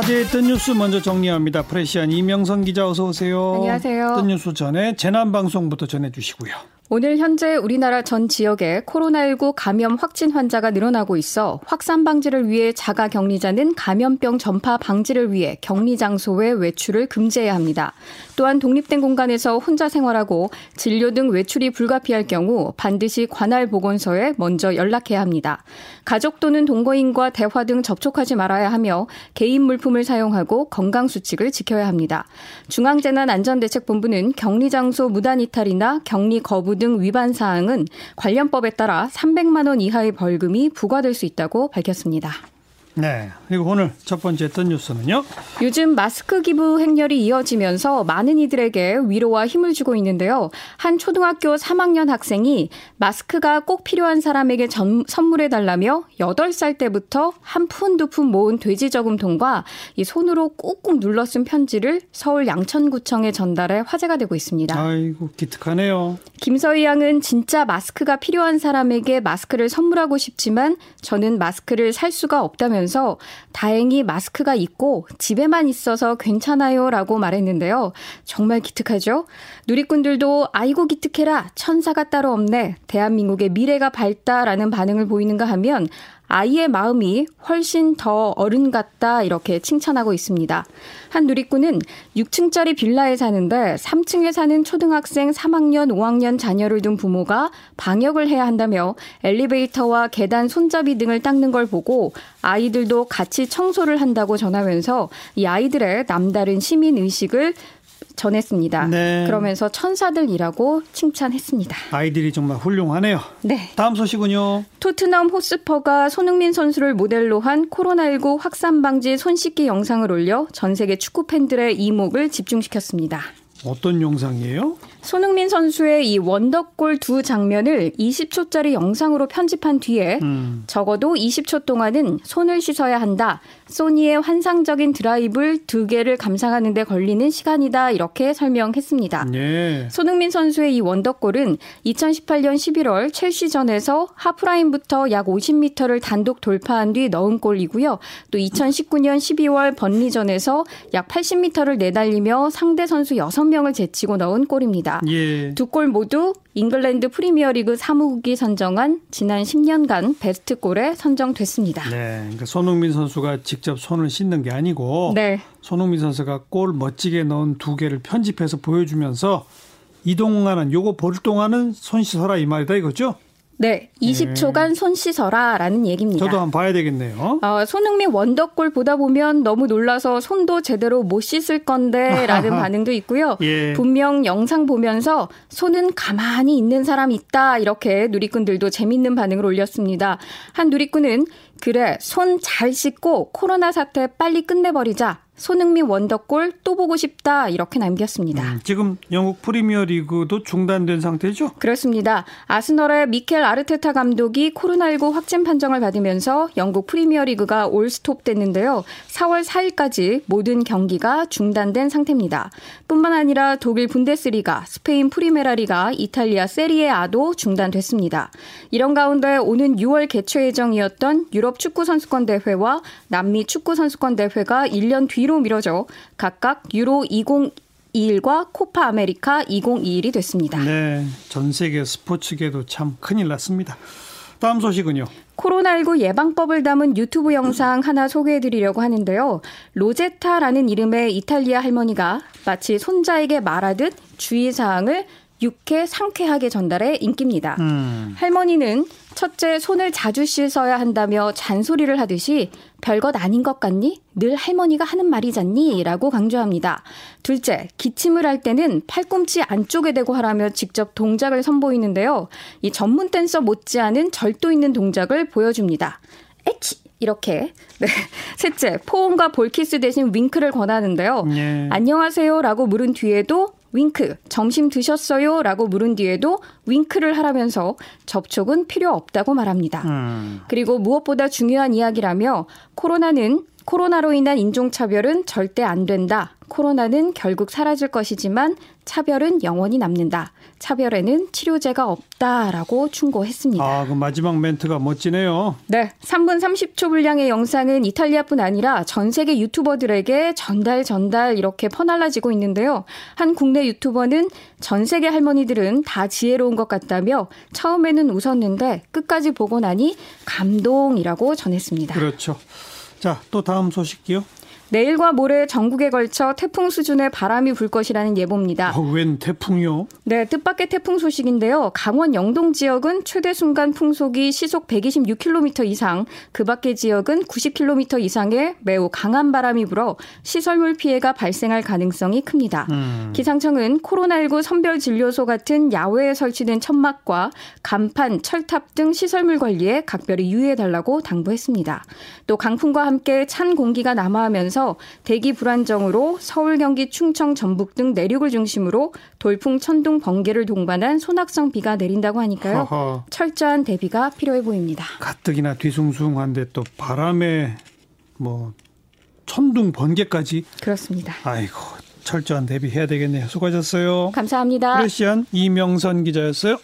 화제의 뜬 뉴스 먼저 정리합니다. 프레시안 이명선 기자 어서 오세요. 안녕하세요. 뜬 뉴스 전에 재난 방송부터 전해 주시고요. 오늘 현재 우리나라 전 지역에 코로나19 감염 확진 환자가 늘어나고 있어 확산 방지를 위해 자가 격리자는 감염병 전파 방지를 위해 격리 장소의 외출을 금지해야 합니다. 또한 독립된 공간에서 혼자 생활하고 진료 등 외출이 불가피할 경우 반드시 관할 보건소에 먼저 연락해야 합니다. 가족 또는 동거인과 대화 등 접촉하지 말아야 하며 개인 물품을 사용하고 건강 수칙을 지켜야 합니다. 중앙재난안전대책본부는 격리 장소 무단 이탈이나 격리 거부 등 위반 사항은 관련법에 따라 300만 원 이하의 벌금이 부과될 수 있다고 밝혔습니다. 네. 그리고 오늘 첫 번째 뜬 뉴스는요. 요즘 마스크 기부 행렬이 이어지면서 많은 이들에게 위로와 힘을 주고 있는데요. 한 초등학교 3학년 학생이 마스크가 꼭 필요한 사람에게 전, 선물해 달라며 8살 때부터 한 푼 두 푼 모은 돼지 저금통과 이 손으로 꾹꾹 눌러 쓴 편지를 서울 양천구청에 전달해 화제가 되고 있습니다. 아이고 기특하네요. 김서희 양은 진짜 마스크가 필요한 사람에게 마스크를 선물하고 싶지만 저는 마스크를 살 수가 없다면서 다행히 마스크가 있고 집에만 있어서 괜찮아요 라고 말했는데요. 정말 기특하죠? 누리꾼들도 아이고 기특해라 천사가 따로 없네 대한민국의 미래가 밝다라는 반응을 보이는가 하면 아이의 마음이 훨씬 더 어른 같다 이렇게 칭찬하고 있습니다. 한 누리꾼은 6층짜리 빌라에 사는데 3층에 사는 초등학생 3학년, 5학년 자녀를 둔 부모가 방역을 해야 한다며 엘리베이터와 계단 손잡이 등을 닦는 걸 보고 아이들도 같이 청소를 한다고 전하면서 이 아이들의 남다른 시민 의식을 전했습니다. 네. 그러면서 천사들이라고 칭찬했습니다. 아이들이 정말 훌륭하네요. 네. 다음 소식은요. 토트넘 호스퍼가 손흥민 선수를 모델로 한 코로나19 확산 방지 손 씻기 영상을 올려 전 세계 축구 팬들의 이목을 집중시켰습니다. 어떤 영상이에요? 손흥민 선수의 이 원더골 두 장면을 20초짜리 영상으로 편집한 뒤에 음. 적어도 20초 동안은 손을 씻어야 한다. 소니의 환상적인 드라이브를 두 개를 감상하는 데 걸리는 시간이다. 이렇게 설명했습니다. 예. 손흥민 선수의 이 원더골은 2018년 11월 첼시전에서 하프라인부터 약 50m를 단독 돌파한 뒤 넣은 골이고요. 또 2019년 12월 번리전에서 약 80m를 내달리며 상대 선수 6명을 제치고 넣은 골입니다. 예. 두골 모두 잉글랜드 프리미어리그 사무국이 선정한 지난 10년간 베스트 골에 선정됐습니다. 네, 그러니까 손흥민 선수가 직접 손을 씻는 게 아니고 네. 손흥민 선수가 골 멋지게 넣은 두 개를 편집해서 보여주면서 이동하는 요거 볼 동안은 손 씻어라 이 말이다 이거죠? 네, 20초간 네. 손 씻어라라는 얘기입니다. 저도 한번 봐야 되겠네요. 어, 손흥민 원더골 보다 보면 너무 놀라서 손도 제대로 못 씻을 건데라는 반응도 있고요. 예. 분명 영상 보면서 손은 가만히 있는 사람 있다 이렇게 누리꾼들도 재밌는 반응을 올렸습니다. 한 누리꾼은 그래 손 잘 씻고 코로나 사태 빨리 끝내버리자. 손흥민 원더골 또 보고 싶다 이렇게 남겼습니다. 음, 지금 영국 프리미어리그도 중단된 상태죠? 그렇습니다. 아스널의 미켈 아르테타 감독이 코로나19 확진 판정을 받으면서 영국 프리미어리그가 올 스톱됐는데요. 4월 4일까지 모든 경기가 중단된 상태입니다. 뿐만 아니라 독일 분데스리가, 스페인 프리메라리가, 이탈리아 세리에아도 중단됐습니다. 이런 가운데 오는 6월 개최 예정이었던 유럽 축구 선수권 대회와 남미 축구 선수권 대회가 1년 뒤로 뒤로 미뤄져 각각 유로 2021과 코파 아메리카 2021이 됐습니다. 네, 전 세계 스포츠계도 참 큰일 났습니다. 다음 소식은요. 코로나19 예방법을 담은 유튜브 영상 하나 소개해 드리려고 하는데요. 로제타라는 이름의 이탈리아 할머니가 마치 손자에게 말하듯 주의사항을 육회 상쾌하게 전달해 인기입니다. 음. 할머니는 첫째 손을 자주 씻어야 한다며 잔소리를 하듯이 별것 아닌 것 같니? 늘 할머니가 하는 말이잖니? 라고 강조합니다. 둘째, 기침을 할 때는 팔꿈치 안쪽에 대고 하라며 직접 동작을 선보이는데요. 이 전문 댄서 못지않은 절도 있는 동작을 보여줍니다. 에치! 이렇게. 네. 셋째, 포옹과 볼키스 대신 윙크를 권하는데요. 예. 안녕하세요 라고 물은 뒤에도 윙크, 점심 드셨어요? 라고 물은 뒤에도 윙크를 하라면서 접촉은 필요 없다고 말합니다. 음. 그리고 무엇보다 중요한 이야기라며 코로나는 코로나로 인한 인종차별은 절대 안 된다. 코로나는 결국 사라질 것이지만 차별은 영원히 남는다. 차별에는 치료제가 없다라고 충고했습니다. 아, 그 마지막 멘트가 멋지네요. 네. 3분 30초 분량의 영상은 이탈리아뿐 아니라 전 세계 유튜버들에게 전달 전달 이렇게 퍼날라지고 있는데요. 한 국내 유튜버는 전 세계 할머니들은 다 지혜로운 것 같다며 처음에는 웃었는데 끝까지 보고 나니 감동이라고 전했습니다. 그렇죠. 자, 또 다음 소식이요. 내일과 모레 전국에 걸쳐 태풍 수준의 바람이 불 것이라는 예보입니다. 어, 웬 태풍이요? 네, 뜻밖의 태풍 소식인데요. 강원 영동 지역은 최대 순간 풍속이 시속 126km 이상, 그 밖의 지역은 90km 이상의 매우 강한 바람이 불어 시설물 피해가 발생할 가능성이 큽니다. 음. 기상청은 코로나19 선별 진료소 같은 야외에 설치된 천막과 간판, 철탑 등 시설물 관리에 각별히 유의해 달라고 당부했습니다. 또 강풍과 함께 찬 공기가 남하하면서 하면서 대기 불안정으로 서울, 경기, 충청, 전북 등 내륙을 중심으로 돌풍, 천둥, 번개를 동반한 소낙성 비가 내린다고 하니까요. 허허. 철저한 대비가 필요해 보입니다. 가뜩이나 뒤숭숭한데 또 바람에 뭐 천둥, 번개까지 그렇습니다. 아이고 철저한 대비해야 되겠네요. 수고하셨어요. 감사합니다. 프레시안 이명선 기자였어요.